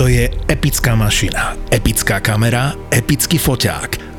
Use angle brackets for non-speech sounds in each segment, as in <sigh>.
To je epická mašina, epická kamera, epický foťák.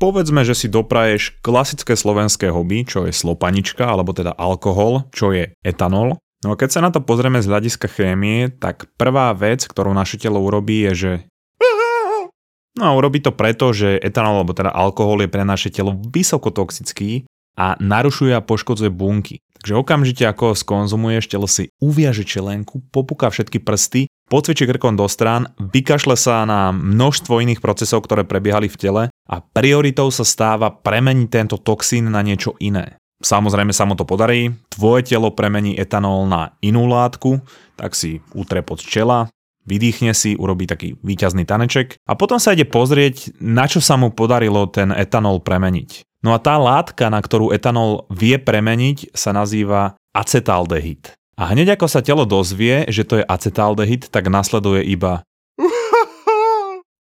Povedzme, že si dopraješ klasické slovenské hobby, čo je slopanička, alebo teda alkohol, čo je etanol. No a keď sa na to pozrieme z hľadiska chémie, tak prvá vec, ktorú naše telo urobí, je, že No a urobí to preto, že etanol, alebo teda alkohol je pre naše telo vysokotoxický a narušuje a poškodzuje bunky. Takže okamžite ako ho skonzumuješ, telo si uviaže čelenku, popúka všetky prsty, pocvičí krkom do strán, vykašle sa na množstvo iných procesov, ktoré prebiehali v tele a prioritou sa stáva premeniť tento toxín na niečo iné. Samozrejme sa mu to podarí, tvoje telo premení etanol na inú látku, tak si utre pod čela, vydýchne si, urobí taký výťazný taneček a potom sa ide pozrieť, na čo sa mu podarilo ten etanol premeniť. No a tá látka, na ktorú etanol vie premeniť, sa nazýva acetaldehyd. A hneď ako sa telo dozvie, že to je acetaldehyd, tak nasleduje iba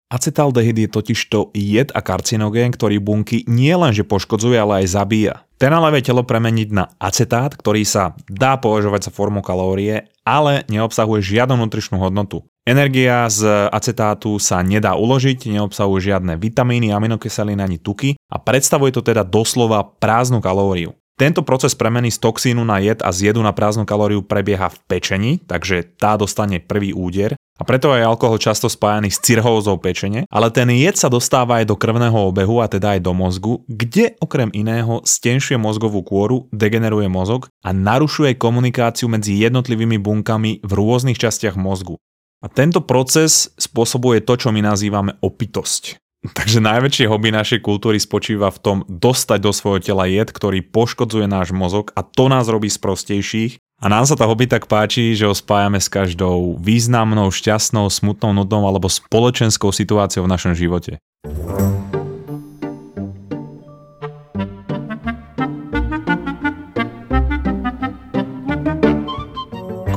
Acetaldehyd je totiž to jed a karcinogén, ktorý bunky nie lenže poškodzuje, ale aj zabíja. Ten ale vie telo premeniť na acetát, ktorý sa dá považovať za formu kalórie, ale neobsahuje žiadnu nutričnú hodnotu. Energia z acetátu sa nedá uložiť, neobsahuje žiadne vitamíny, aminokyseliny ani tuky a predstavuje to teda doslova prázdnu kalóriu. Tento proces premeny z toxínu na jed a z jedu na prázdnu kalóriu prebieha v pečení, takže tá dostane prvý úder a preto je alkohol často spájaný s cirhózou pečene, ale ten jed sa dostáva aj do krvného obehu a teda aj do mozgu, kde okrem iného stenšuje mozgovú kôru, degeneruje mozog a narušuje komunikáciu medzi jednotlivými bunkami v rôznych častiach mozgu. A tento proces spôsobuje to, čo my nazývame opitosť. <laughs> Takže najväčšie hobby našej kultúry spočíva v tom dostať do svojho tela jed, ktorý poškodzuje náš mozog a to nás robí z prostejších. A nám sa tá hobby tak páči, že ho spájame s každou významnou, šťastnou, smutnou, nudnou alebo spoločenskou situáciou v našom živote.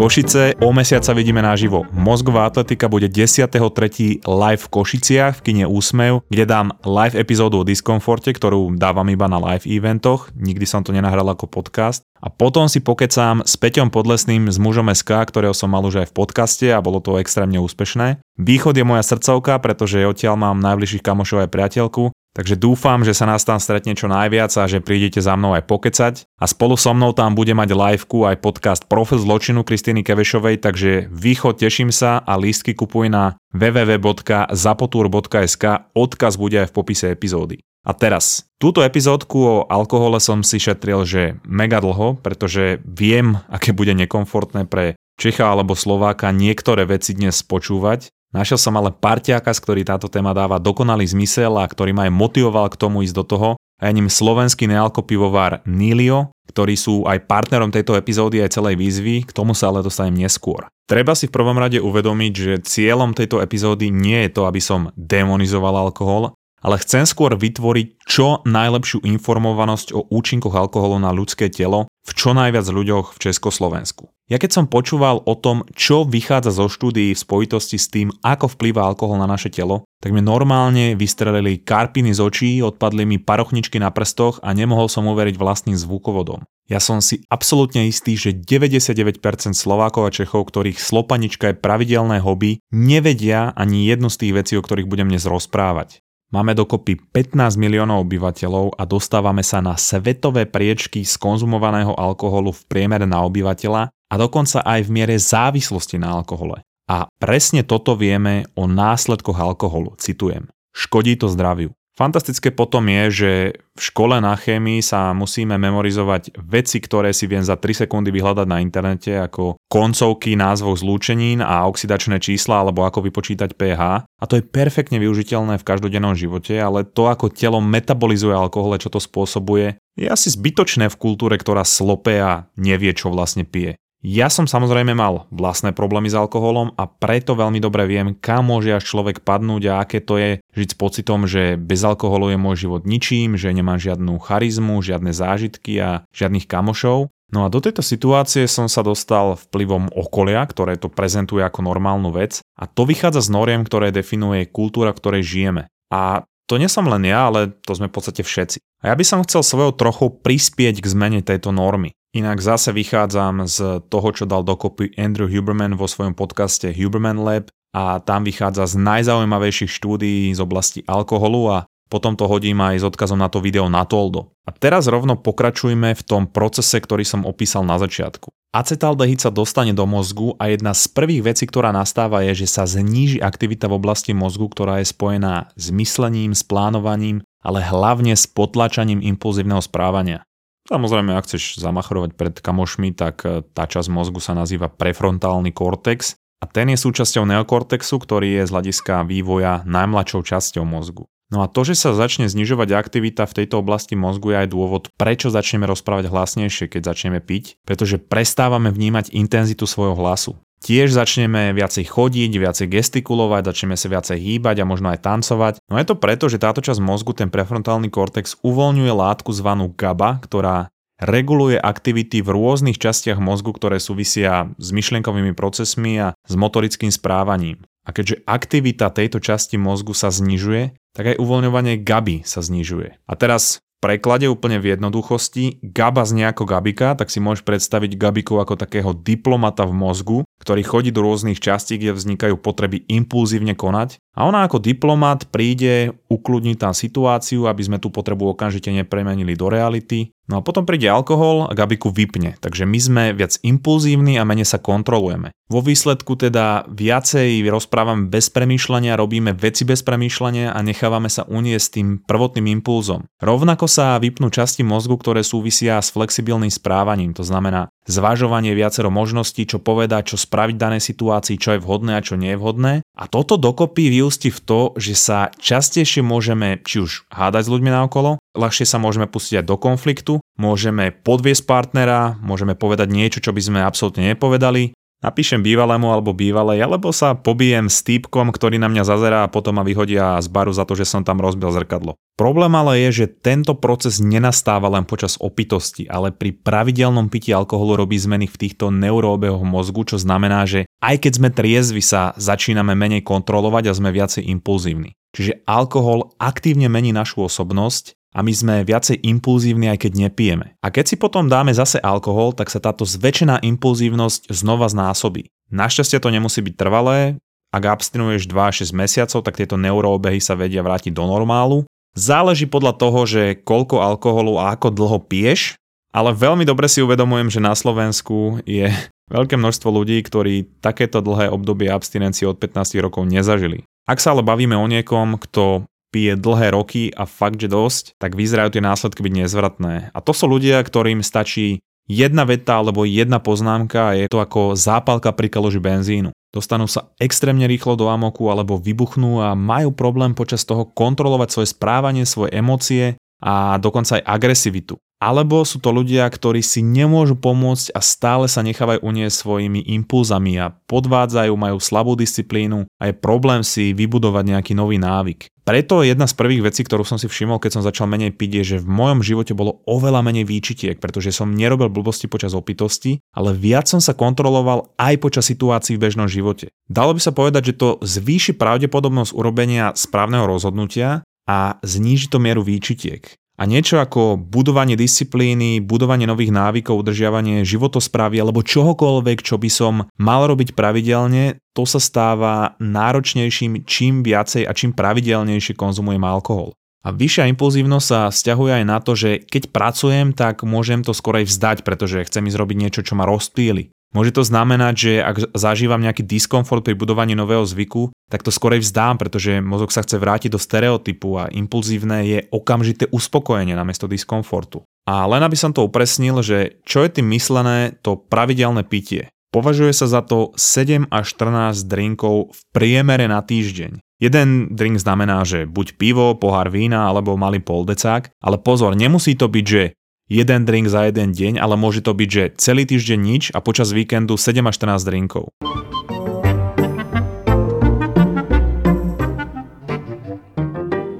Košice, o mesiac sa vidíme naživo. Mozgová atletika bude 10.3. live v Košiciach v kine Úsmev, kde dám live epizódu o diskomforte, ktorú dávam iba na live eventoch, nikdy som to nenahral ako podcast. A potom si pokecám s Peťom Podlesným z mužom SK, ktorého som mal už aj v podcaste a bolo to extrémne úspešné. Východ je moja srdcovka, pretože odtiaľ mám najbližších kamošov aj priateľku Takže dúfam, že sa nás tam stretne čo najviac a že prídete za mnou aj pokecať. A spolu so mnou tam bude mať liveku aj podcast Profil zločinu Kristýny Kevešovej, takže východ teším sa a lístky kupuj na www.zapotur.sk, odkaz bude aj v popise epizódy. A teraz, túto epizódku o alkohole som si šetril, že mega dlho, pretože viem, aké bude nekomfortné pre Čecha alebo Slováka niektoré veci dnes počúvať, Našiel som ale parťáka, z ktorý táto téma dáva dokonalý zmysel a ktorý ma aj motivoval k tomu ísť do toho. A je ním slovenský nealkopivovár Nilio, ktorí sú aj partnerom tejto epizódy aj celej výzvy, k tomu sa ale dostanem neskôr. Treba si v prvom rade uvedomiť, že cieľom tejto epizódy nie je to, aby som demonizoval alkohol, ale chcem skôr vytvoriť čo najlepšiu informovanosť o účinkoch alkoholu na ľudské telo v čo najviac ľuďoch v Československu. Ja keď som počúval o tom, čo vychádza zo štúdií v spojitosti s tým, ako vplýva alkohol na naše telo, tak mi normálne vystrelili karpiny z očí, odpadli mi parochničky na prstoch a nemohol som uveriť vlastným zvukovodom. Ja som si absolútne istý, že 99% Slovákov a Čechov, ktorých slopanička je pravidelné hobby, nevedia ani jednu z tých vecí, o ktorých budem dnes rozprávať. Máme dokopy 15 miliónov obyvateľov a dostávame sa na svetové priečky z konzumovaného alkoholu v priemere na obyvateľa a dokonca aj v miere závislosti na alkohole. A presne toto vieme o následkoch alkoholu, citujem. Škodí to zdraviu. Fantastické potom je, že v škole na chémii sa musíme memorizovať veci, ktoré si viem za 3 sekundy vyhľadať na internete, ako koncovky názvov zlúčenín a oxidačné čísla, alebo ako vypočítať pH. A to je perfektne využiteľné v každodennom živote, ale to, ako telo metabolizuje alkohol, čo to spôsobuje, je asi zbytočné v kultúre, ktorá slope a nevie, čo vlastne pije. Ja som samozrejme mal vlastné problémy s alkoholom a preto veľmi dobre viem, kam môže až človek padnúť a aké to je žiť s pocitom, že bez alkoholu je môj život ničím, že nemám žiadnu charizmu, žiadne zážitky a žiadnych kamošov. No a do tejto situácie som sa dostal vplyvom okolia, ktoré to prezentuje ako normálnu vec a to vychádza z noriem, ktoré definuje kultúra, ktorej žijeme. A to nie som len ja, ale to sme v podstate všetci. A ja by som chcel svojou trochu prispieť k zmene tejto normy. Inak zase vychádzam z toho, čo dal dokopy Andrew Huberman vo svojom podcaste Huberman Lab a tam vychádza z najzaujímavejších štúdií z oblasti alkoholu a potom to hodím aj s odkazom na to video na Toldo. A teraz rovno pokračujme v tom procese, ktorý som opísal na začiatku. Acetaldehyd sa dostane do mozgu a jedna z prvých vecí, ktorá nastáva je, že sa zníži aktivita v oblasti mozgu, ktorá je spojená s myslením, s plánovaním, ale hlavne s potlačaním impulzívneho správania. Samozrejme, ak chceš zamachrovať pred kamošmi, tak e, tá časť mozgu sa nazýva prefrontálny kortex a ten je súčasťou neokortexu, ktorý je z hľadiska vývoja najmladšou časťou mozgu. No a to, že sa začne znižovať aktivita v tejto oblasti mozgu je aj dôvod, prečo začneme rozprávať hlasnejšie, keď začneme piť, pretože prestávame vnímať intenzitu svojho hlasu. Tiež začneme viacej chodiť, viacej gestikulovať, začneme sa viacej hýbať a možno aj tancovať. No je to preto, že táto časť mozgu, ten prefrontálny kortex, uvoľňuje látku zvanú GABA, ktorá reguluje aktivity v rôznych častiach mozgu, ktoré súvisia s myšlienkovými procesmi a s motorickým správaním. A keďže aktivita tejto časti mozgu sa znižuje, tak aj uvoľňovanie GABY sa znižuje. A teraz preklade úplne v jednoduchosti, Gaba z nejako Gabika, tak si môžeš predstaviť Gabiku ako takého diplomata v mozgu, ktorý chodí do rôznych častí, kde vznikajú potreby impulzívne konať a ona ako diplomat príde, ukludní tam situáciu, aby sme tú potrebu okamžite nepremenili do reality. No a potom príde alkohol a Gabiku vypne, takže my sme viac impulzívni a menej sa kontrolujeme. Vo výsledku teda viacej rozprávame bez premýšľania, robíme veci bez premýšľania a nechávame sa uniesť tým prvotným impulzom. Rovnako sa vypnú časti mozgu, ktoré súvisia s flexibilným správaním, to znamená zvažovanie viacero možností, čo povedať, čo spraviť v danej situácii, čo je vhodné a čo nie je vhodné. A toto dokopy vyústi v to, že sa častejšie môžeme či už hádať s ľuďmi naokolo, ľahšie sa môžeme pustiť do konfliktu, môžeme podviesť partnera, môžeme povedať niečo, čo by sme absolútne nepovedali, Napíšem bývalému alebo bývalej, alebo sa pobijem s týpkom, ktorý na mňa zazerá a potom ma vyhodia z baru za to, že som tam rozbil zrkadlo. Problém ale je, že tento proces nenastáva len počas opitosti, ale pri pravidelnom pití alkoholu robí zmeny v týchto neuróbehoch mozgu, čo znamená, že aj keď sme triezvi sa začíname menej kontrolovať a sme viacej impulzívni. Čiže alkohol aktívne mení našu osobnosť a my sme viacej impulzívni aj keď nepijeme. A keď si potom dáme zase alkohol, tak sa táto zväčšená impulzívnosť znova znásobí. Našťastie to nemusí byť trvalé, ak abstinuješ 2-6 mesiacov, tak tieto neuroobehy sa vedia vrátiť do normálu. Záleží podľa toho, že koľko alkoholu a ako dlho piješ, ale veľmi dobre si uvedomujem, že na Slovensku je veľké množstvo ľudí, ktorí takéto dlhé obdobie abstinencie od 15 rokov nezažili. Ak sa ale bavíme o niekom, kto pije dlhé roky a fakt, že dosť, tak vyzerajú tie následky byť nezvratné. A to sú ľudia, ktorým stačí jedna veta alebo jedna poznámka a je to ako zápalka pri kaloži benzínu. Dostanú sa extrémne rýchlo do amoku alebo vybuchnú a majú problém počas toho kontrolovať svoje správanie, svoje emócie a dokonca aj agresivitu. Alebo sú to ľudia, ktorí si nemôžu pomôcť a stále sa nechávajú uniesť svojimi impulzami a podvádzajú, majú slabú disciplínu a je problém si vybudovať nejaký nový návyk. Preto jedna z prvých vecí, ktorú som si všimol, keď som začal menej piť, je, že v mojom živote bolo oveľa menej výčitiek, pretože som nerobil blbosti počas opitosti, ale viac som sa kontroloval aj počas situácií v bežnom živote. Dalo by sa povedať, že to zvýši pravdepodobnosť urobenia správneho rozhodnutia a zníži to mieru výčitiek. A niečo ako budovanie disciplíny, budovanie nových návykov, udržiavanie životosprávy alebo čohokoľvek, čo by som mal robiť pravidelne, to sa stáva náročnejším čím viacej a čím pravidelnejšie konzumujem alkohol. A vyššia impulzívnosť sa vzťahuje aj na to, že keď pracujem, tak môžem to skorej vzdať, pretože chcem ísť robiť niečo, čo ma rozpíli. Môže to znamenať, že ak zažívam nejaký diskomfort pri budovaní nového zvyku, tak to skorej vzdám, pretože mozog sa chce vrátiť do stereotypu a impulzívne je okamžité uspokojenie namiesto diskomfortu. A len aby som to upresnil, že čo je tým myslené to pravidelné pitie. Považuje sa za to 7 až 14 drinkov v priemere na týždeň. Jeden drink znamená, že buď pivo, pohár vína alebo malý poldecák, ale pozor, nemusí to byť, že jeden drink za jeden deň, ale môže to byť, že celý týždeň nič a počas víkendu 7 až 14 drinkov.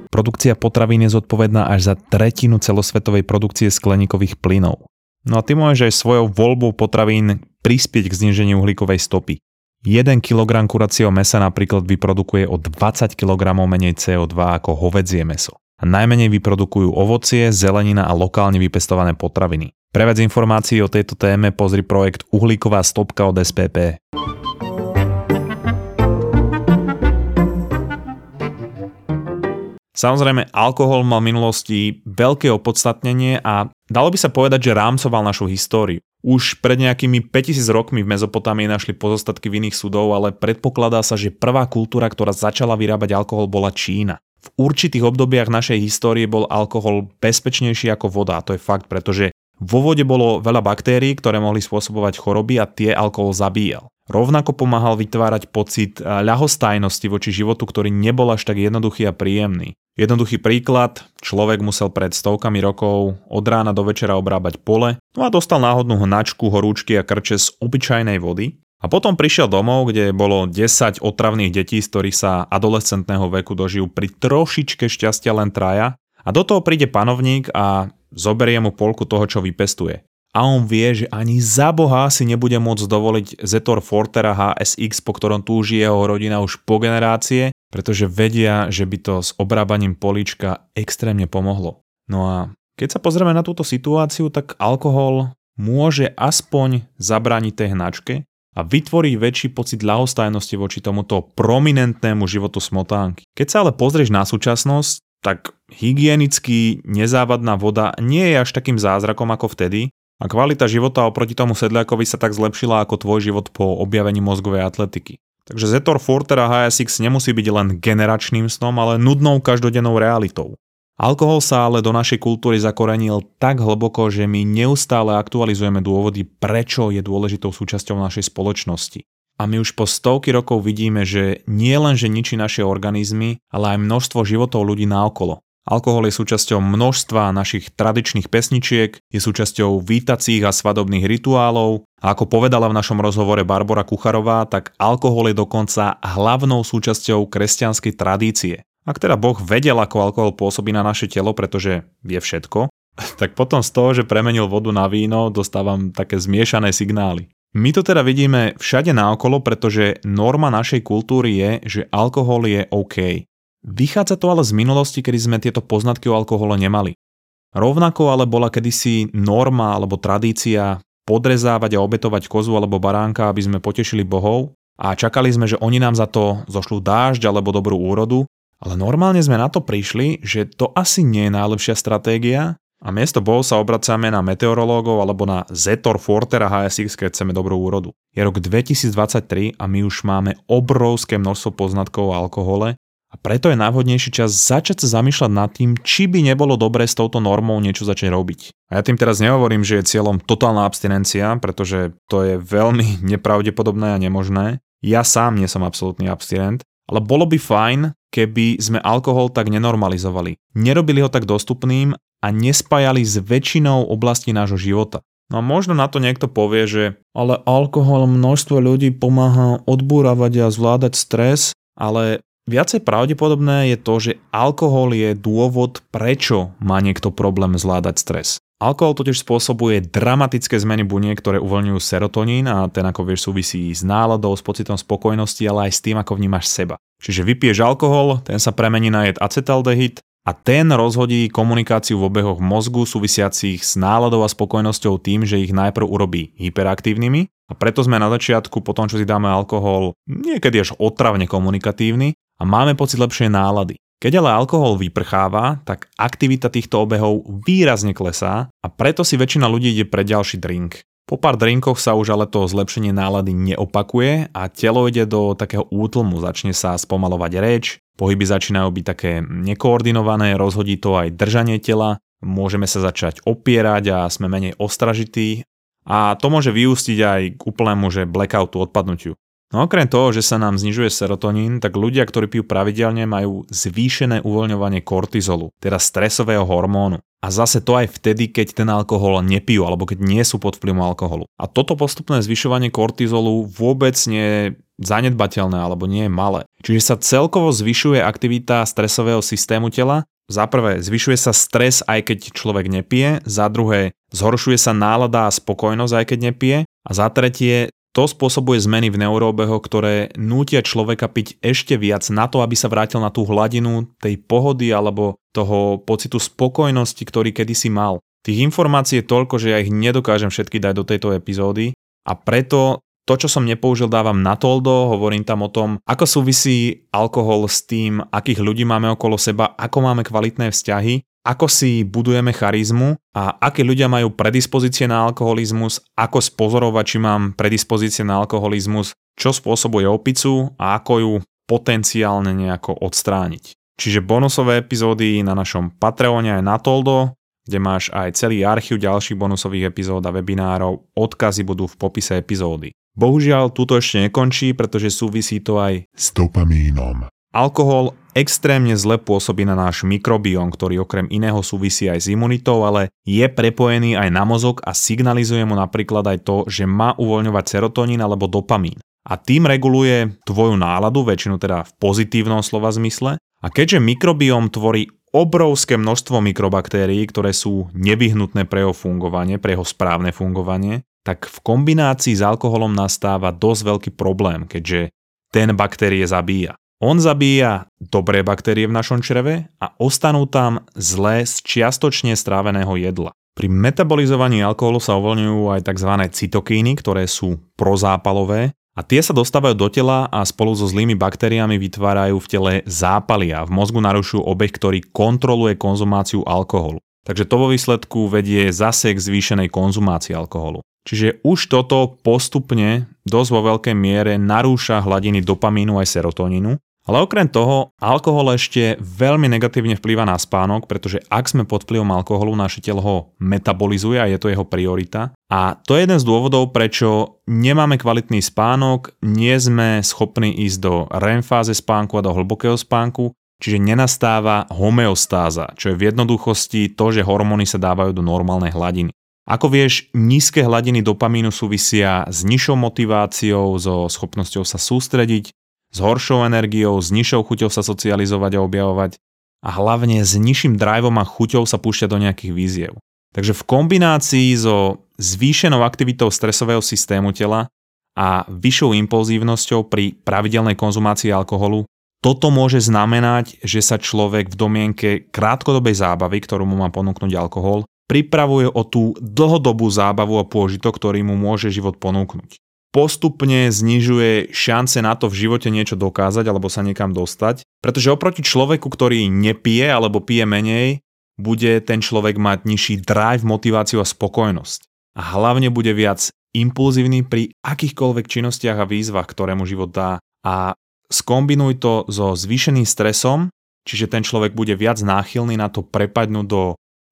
Produkcia potravín je zodpovedná až za tretinu celosvetovej produkcie skleníkových plynov. No a ty môžeš aj svojou voľbou potravín prispieť k zniženiu uhlíkovej stopy. 1 kg kuracieho mesa napríklad vyprodukuje o 20 kg menej CO2 ako hovedzie meso. A najmenej vyprodukujú ovocie, zelenina a lokálne vypestované potraviny. Pre viac informácií o tejto téme pozri projekt Uhlíková stopka od SPP. Samozrejme, alkohol mal v minulosti veľké opodstatnenie a dalo by sa povedať, že rámcoval našu históriu. Už pred nejakými 5000 rokmi v Mezopotámii našli pozostatky v iných súdov, ale predpokladá sa, že prvá kultúra, ktorá začala vyrábať alkohol, bola Čína. V určitých obdobiach našej histórie bol alkohol bezpečnejší ako voda, a to je fakt, pretože vo vode bolo veľa baktérií, ktoré mohli spôsobovať choroby a tie alkohol zabíjal. Rovnako pomáhal vytvárať pocit ľahostajnosti voči životu, ktorý nebol až tak jednoduchý a príjemný. Jednoduchý príklad, človek musel pred stovkami rokov od rána do večera obrábať pole, no a dostal náhodnú hnačku, horúčky a krče z obyčajnej vody. A potom prišiel domov, kde bolo 10 otravných detí, z ktorých sa adolescentného veku dožijú pri trošičke šťastia len traja. A do toho príde panovník a zoberie mu polku toho, čo vypestuje. A on vie, že ani za boha si nebude môcť dovoliť Zetor Fortera HSX, po ktorom túži jeho rodina už po generácie, pretože vedia, že by to s obrábaním políčka extrémne pomohlo. No a keď sa pozrieme na túto situáciu, tak alkohol môže aspoň zabrániť tej hnačke a vytvorí väčší pocit ľahostajnosti voči tomuto prominentnému životu smotánky. Keď sa ale pozrieš na súčasnosť, tak hygienicky nezávadná voda nie je až takým zázrakom ako vtedy a kvalita života oproti tomu sedliakovi sa tak zlepšila ako tvoj život po objavení mozgovej atletiky. Takže Zetor Forter a HSX nemusí byť len generačným snom, ale nudnou každodennou realitou. Alkohol sa ale do našej kultúry zakorenil tak hlboko, že my neustále aktualizujeme dôvody, prečo je dôležitou súčasťou našej spoločnosti. A my už po stovky rokov vidíme, že nie len, že ničí naše organizmy, ale aj množstvo životov ľudí naokolo. Alkohol je súčasťou množstva našich tradičných pesničiek, je súčasťou vítacích a svadobných rituálov a ako povedala v našom rozhovore Barbara Kucharová, tak alkohol je dokonca hlavnou súčasťou kresťanskej tradície. Ak teda Boh vedel, ako alkohol pôsobí na naše telo, pretože vie všetko, <laughs> tak potom z toho, že premenil vodu na víno, dostávam také zmiešané signály. My to teda vidíme všade naokolo, pretože norma našej kultúry je, že alkohol je OK. Vychádza to ale z minulosti, kedy sme tieto poznatky o alkohole nemali. Rovnako ale bola kedysi norma alebo tradícia podrezávať a obetovať kozu alebo baránka, aby sme potešili bohov a čakali sme, že oni nám za to zošlú dážď alebo dobrú úrodu, ale normálne sme na to prišli, že to asi nie je najlepšia stratégia a miesto bohov sa obracame na meteorológov alebo na Zetor Forter a HSX, keď chceme dobrú úrodu. Je rok 2023 a my už máme obrovské množstvo poznatkov o alkohole a preto je najvhodnejší čas začať sa zamýšľať nad tým, či by nebolo dobré s touto normou niečo začať robiť. A ja tým teraz nehovorím, že je cieľom totálna abstinencia, pretože to je veľmi <laughs> nepravdepodobné a nemožné. Ja sám nie som absolútny abstinent, ale bolo by fajn, keby sme alkohol tak nenormalizovali. Nerobili ho tak dostupným a nespájali s väčšinou oblasti nášho života. No a možno na to niekto povie, že ale alkohol množstvo ľudí pomáha odbúravať a zvládať stres, ale Viacej pravdepodobné je to, že alkohol je dôvod, prečo má niekto problém zvládať stres. Alkohol totiž spôsobuje dramatické zmeny buniek, ktoré uvoľňujú serotonín a ten ako vieš súvisí s náladou, s pocitom spokojnosti, ale aj s tým, ako vnímaš seba. Čiže vypiješ alkohol, ten sa premení na jed acetaldehyd a ten rozhodí komunikáciu v obehoch mozgu súvisiacich s náladou a spokojnosťou tým, že ich najprv urobí hyperaktívnymi a preto sme na začiatku, po tom, čo si dáme alkohol, niekedy až otravne komunikatívny a máme pocit lepšej nálady. Keď ale alkohol vyprcháva, tak aktivita týchto obehov výrazne klesá a preto si väčšina ľudí ide pre ďalší drink. Po pár drinkoch sa už ale to zlepšenie nálady neopakuje a telo ide do takého útlmu, začne sa spomalovať reč, pohyby začínajú byť také nekoordinované, rozhodí to aj držanie tela, môžeme sa začať opierať a sme menej ostražití a to môže vyústiť aj k úplnému že blackoutu, odpadnutiu. No okrem toho, že sa nám znižuje serotonín, tak ľudia, ktorí pijú pravidelne, majú zvýšené uvoľňovanie kortizolu, teda stresového hormónu. A zase to aj vtedy, keď ten alkohol nepijú alebo keď nie sú pod vplyvom alkoholu. A toto postupné zvyšovanie kortizolu vôbec nie je zanedbateľné alebo nie je malé. Čiže sa celkovo zvyšuje aktivita stresového systému tela. Za prvé, zvyšuje sa stres aj keď človek nepije, za druhé, zhoršuje sa nálada a spokojnosť aj keď nepije a za tretie, to spôsobuje zmeny v neuróbeho, ktoré nútia človeka piť ešte viac na to, aby sa vrátil na tú hladinu tej pohody alebo toho pocitu spokojnosti, ktorý kedysi mal. Tých informácií je toľko, že ja ich nedokážem všetky dať do tejto epizódy a preto to, čo som nepoužil, dávam na toldo, hovorím tam o tom, ako súvisí alkohol s tým, akých ľudí máme okolo seba, ako máme kvalitné vzťahy ako si budujeme charizmu a aké ľudia majú predispozície na alkoholizmus, ako spozorovať, či mám predispozície na alkoholizmus, čo spôsobuje opicu a ako ju potenciálne nejako odstrániť. Čiže bonusové epizódy na našom Patreone aj na Toldo, kde máš aj celý archív ďalších bonusových epizód a webinárov, odkazy budú v popise epizódy. Bohužiaľ, túto ešte nekončí, pretože súvisí to aj s dopamínom. Alkohol extrémne zle pôsobí na náš mikrobióm, ktorý okrem iného súvisí aj s imunitou, ale je prepojený aj na mozog a signalizuje mu napríklad aj to, že má uvoľňovať serotonín alebo dopamín. A tým reguluje tvoju náladu, väčšinu teda v pozitívnom slova zmysle. A keďže mikrobióm tvorí obrovské množstvo mikrobaktérií, ktoré sú nevyhnutné pre jeho fungovanie, pre jeho správne fungovanie, tak v kombinácii s alkoholom nastáva dosť veľký problém, keďže ten baktérie zabíja. On zabíja dobré baktérie v našom čreve a ostanú tam zlé z čiastočne stráveného jedla. Pri metabolizovaní alkoholu sa uvoľňujú aj tzv. cytokíny, ktoré sú prozápalové a tie sa dostávajú do tela a spolu so zlými baktériami vytvárajú v tele zápaly a v mozgu narušujú obeh, ktorý kontroluje konzumáciu alkoholu. Takže to vo výsledku vedie zase k zvýšenej konzumácii alkoholu. Čiže už toto postupne dosť vo veľkej miere narúša hladiny dopamínu aj serotonínu ale okrem toho, alkohol ešte veľmi negatívne vplýva na spánok, pretože ak sme pod vplyvom alkoholu, naše telo ho metabolizuje a je to jeho priorita. A to je jeden z dôvodov, prečo nemáme kvalitný spánok, nie sme schopní ísť do REM fáze spánku a do hlbokého spánku, čiže nenastáva homeostáza, čo je v jednoduchosti to, že hormóny sa dávajú do normálnej hladiny. Ako vieš, nízke hladiny dopamínu súvisia s nižšou motiváciou, so schopnosťou sa sústrediť, s horšou energiou, s nižšou chuťou sa socializovať a objavovať a hlavne s nižším driveom a chuťou sa púšťať do nejakých víziev. Takže v kombinácii so zvýšenou aktivitou stresového systému tela a vyššou impulzívnosťou pri pravidelnej konzumácii alkoholu toto môže znamenať, že sa človek v domienke krátkodobej zábavy, ktorú mu má ponúknuť alkohol, pripravuje o tú dlhodobú zábavu a pôžitok, ktorý mu môže život ponúknuť postupne znižuje šance na to v živote niečo dokázať alebo sa niekam dostať. Pretože oproti človeku, ktorý nepije alebo pije menej, bude ten človek mať nižší drive, motiváciu a spokojnosť. A hlavne bude viac impulzívny pri akýchkoľvek činnostiach a výzvach, ktoré mu život dá. A skombinuj to so zvýšeným stresom, čiže ten človek bude viac náchylný na to prepadnúť do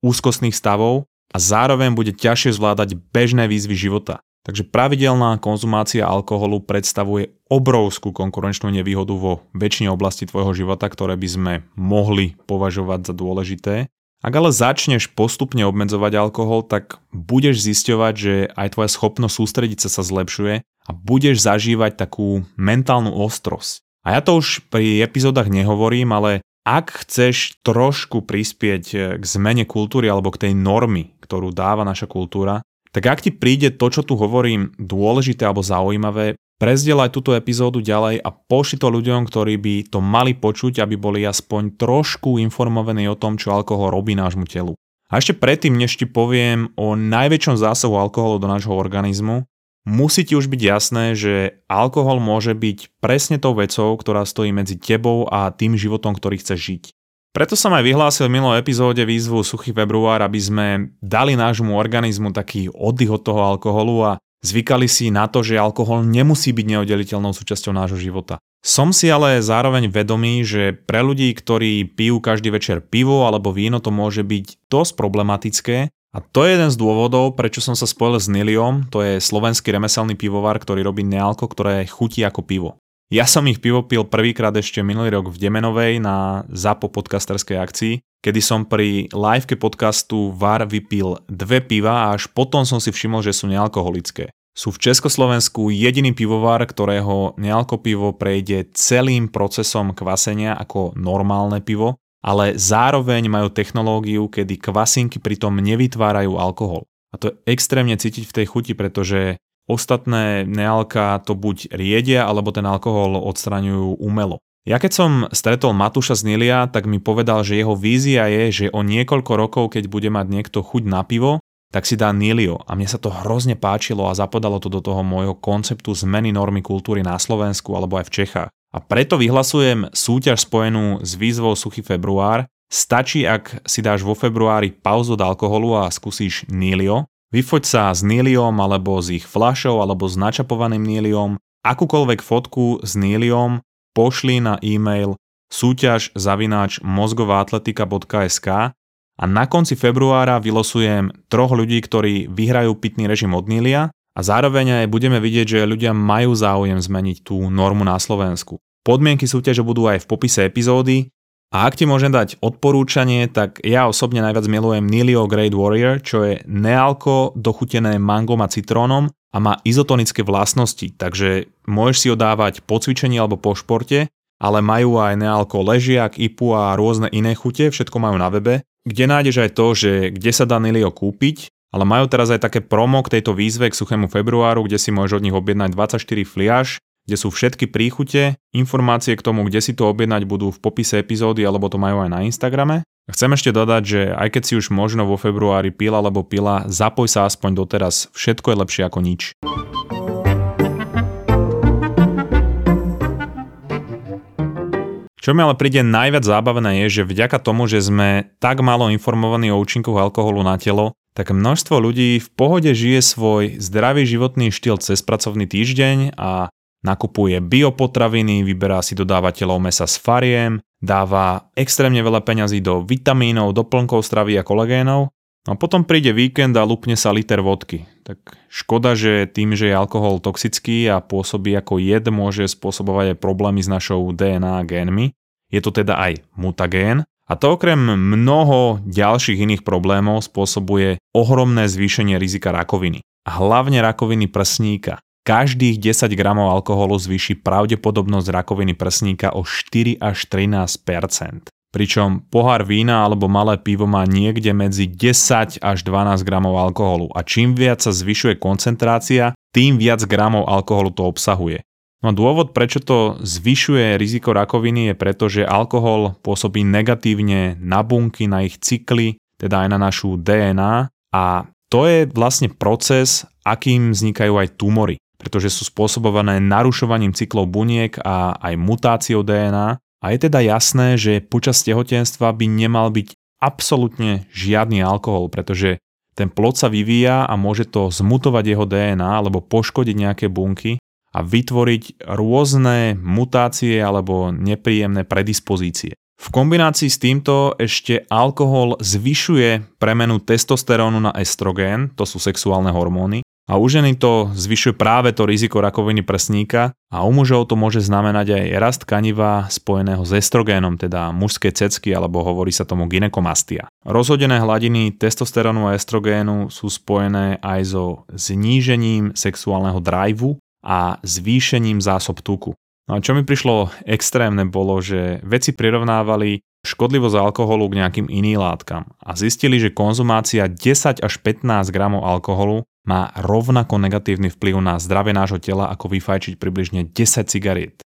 úzkostných stavov a zároveň bude ťažšie zvládať bežné výzvy života. Takže pravidelná konzumácia alkoholu predstavuje obrovskú konkurenčnú nevýhodu vo väčšine oblasti tvojho života, ktoré by sme mohli považovať za dôležité. Ak ale začneš postupne obmedzovať alkohol, tak budeš zisťovať, že aj tvoja schopnosť sústrediť sa sa zlepšuje a budeš zažívať takú mentálnu ostrosť. A ja to už pri epizódach nehovorím, ale ak chceš trošku prispieť k zmene kultúry alebo k tej normy, ktorú dáva naša kultúra, tak ak ti príde to, čo tu hovorím, dôležité alebo zaujímavé, prezdielaj túto epizódu ďalej a pošli to ľuďom, ktorí by to mali počuť, aby boli aspoň trošku informovaní o tom, čo alkohol robí nášmu telu. A ešte predtým, než ti poviem o najväčšom zásahu alkoholu do nášho organizmu, musí ti už byť jasné, že alkohol môže byť presne tou vecou, ktorá stojí medzi tebou a tým životom, ktorý chceš žiť. Preto som aj vyhlásil v minulej epizóde výzvu Suchý február, aby sme dali nášmu organizmu taký oddych od toho alkoholu a zvykali si na to, že alkohol nemusí byť neoddeliteľnou súčasťou nášho života. Som si ale zároveň vedomý, že pre ľudí, ktorí pijú každý večer pivo alebo víno, to môže byť dosť problematické a to je jeden z dôvodov, prečo som sa spojil s Niliom, to je slovenský remeselný pivovar, ktorý robí nealko, ktoré chutí ako pivo. Ja som ich pivo pil prvýkrát ešte minulý rok v Demenovej na ZAPO podcasterskej akcii kedy som pri liveke podcastu VAR vypil dve piva a až potom som si všimol, že sú nealkoholické. Sú v Československu jediný pivovar, ktorého nealko pivo prejde celým procesom kvasenia ako normálne pivo, ale zároveň majú technológiu, kedy kvasinky pritom nevytvárajú alkohol. A to je extrémne cítiť v tej chuti, pretože ostatné nealka to buď riedia, alebo ten alkohol odstraňujú umelo. Ja keď som stretol Matúša z Nilia, tak mi povedal, že jeho vízia je, že o niekoľko rokov, keď bude mať niekto chuť na pivo, tak si dá Nilio. A mne sa to hrozne páčilo a zapadalo to do toho môjho konceptu zmeny normy kultúry na Slovensku alebo aj v Čechách. A preto vyhlasujem súťaž spojenú s výzvou Suchý február. Stačí, ak si dáš vo februári pauzu od alkoholu a skúsiš Nilio. Vyfoď sa s Niliom alebo s ich flašou alebo s načapovaným Niliom. Akúkoľvek fotku s Niliom pošli na e-mail súťaž zavináč mozgovaatletika.sk a na konci februára vylosujem troch ľudí, ktorí vyhrajú pitný režim od Nília a zároveň aj budeme vidieť, že ľudia majú záujem zmeniť tú normu na Slovensku. Podmienky súťaže budú aj v popise epizódy a ak ti môžem dať odporúčanie, tak ja osobne najviac milujem Nilio Great Warrior, čo je nealko dochutené mangom a citrónom a má izotonické vlastnosti, takže môžeš si ho dávať po cvičení alebo po športe, ale majú aj nealko ležiak, ipu a rôzne iné chute, všetko majú na webe kde nájdeš aj to, že kde sa dá Nilio kúpiť, ale majú teraz aj také promo k tejto výzve k suchému februáru, kde si môžeš od nich objednať 24 fliaž, kde sú všetky príchute, informácie k tomu, kde si to objednať budú v popise epizódy alebo to majú aj na Instagrame. Chcem ešte dodať, že aj keď si už možno vo februári pila alebo pila, zapoj sa aspoň doteraz, všetko je lepšie ako nič. Čo mi ale príde najviac zábavné je, že vďaka tomu, že sme tak málo informovaní o účinkoch alkoholu na telo, tak množstvo ľudí v pohode žije svoj zdravý životný štýl cez pracovný týždeň a nakupuje biopotraviny, vyberá si dodávateľov mesa s fariem, dáva extrémne veľa peňazí do vitamínov, doplnkov stravy a kolagénov a potom príde víkend a lupne sa liter vodky. Tak škoda, že tým, že je alkohol toxický a pôsobí ako jed, môže spôsobovať aj problémy s našou DNA génmi. Je to teda aj mutagén. A to okrem mnoho ďalších iných problémov spôsobuje ohromné zvýšenie rizika rakoviny. Hlavne rakoviny prsníka. Každých 10 gramov alkoholu zvýši pravdepodobnosť rakoviny prsníka o 4 až 13% pričom pohár vína alebo malé pivo má niekde medzi 10 až 12 gramov alkoholu a čím viac sa zvyšuje koncentrácia, tým viac gramov alkoholu to obsahuje. No dôvod, prečo to zvyšuje riziko rakoviny je preto, že alkohol pôsobí negatívne na bunky, na ich cykly, teda aj na našu DNA a. To je vlastne proces, akým vznikajú aj tumory, pretože sú spôsobované narušovaním cyklov buniek a aj mutáciou DNA a. Je teda jasné, že počas tehotenstva by nemal byť absolútne žiadny alkohol, pretože ten plod sa vyvíja a môže to zmutovať jeho DNA alebo poškodiť nejaké bunky a vytvoriť rôzne mutácie alebo nepríjemné predispozície. V kombinácii s týmto ešte alkohol zvyšuje premenu testosterónu na estrogén, to sú sexuálne hormóny, a u ženy to zvyšuje práve to riziko rakoviny prsníka a u mužov to môže znamenať aj rast kaniva spojeného s estrogénom, teda mužské cecky alebo hovorí sa tomu ginekomastia. Rozhodené hladiny testosterónu a estrogénu sú spojené aj so znížením sexuálneho driveu a zvýšením zásob tuku. No a čo mi prišlo extrémne bolo, že veci prirovnávali škodlivosť alkoholu k nejakým iným látkam a zistili, že konzumácia 10 až 15 gramov alkoholu má rovnako negatívny vplyv na zdravie nášho tela ako vyfajčiť približne 10 cigariet.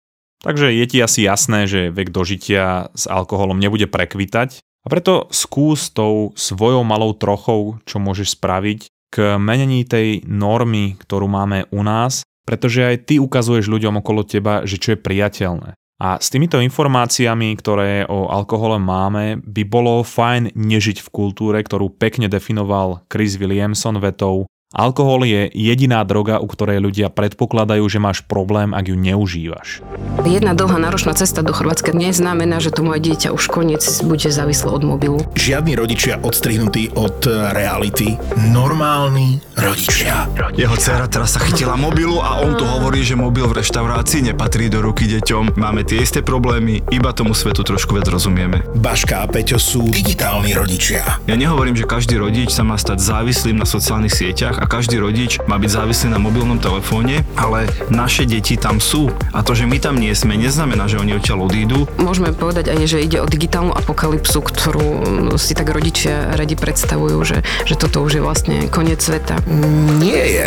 Takže je ti asi jasné, že vek dožitia s alkoholom nebude prekvitať a preto skús tou svojou malou trochou, čo môžeš spraviť k menení tej normy, ktorú máme u nás pretože aj ty ukazuješ ľuďom okolo teba, že čo je priateľné. A s týmito informáciami, ktoré o alkohole máme, by bolo fajn nežiť v kultúre, ktorú pekne definoval Chris Williamson vetou Alkohol je jediná droga, u ktorej ľudia predpokladajú, že máš problém, ak ju neužívaš. Jedna dlhá náročná cesta do Chorvátska neznamená, že to moje dieťa už koniec bude závislé od mobilu. Žiadni rodičia odstrihnutí od reality. Normálni rodičia. Jeho dcera teraz sa chytila mobilu a on tu hovorí, že mobil v reštaurácii nepatrí do ruky deťom. Máme tie isté problémy, iba tomu svetu trošku viac rozumieme. Baška a Peťo sú digitálni rodičia. Ja nehovorím, že každý rodič sa má stať závislým na sociálnych sieťach a každý rodič má byť závislý na mobilnom telefóne, ale naše deti tam sú. A to, že my tam nie sme, neznamená, že oni odtiaľ odídu. Môžeme povedať aj, že ide o digitálnu apokalypsu, ktorú si tak rodičia radi predstavujú, že, že toto už je vlastne koniec sveta. Nie je.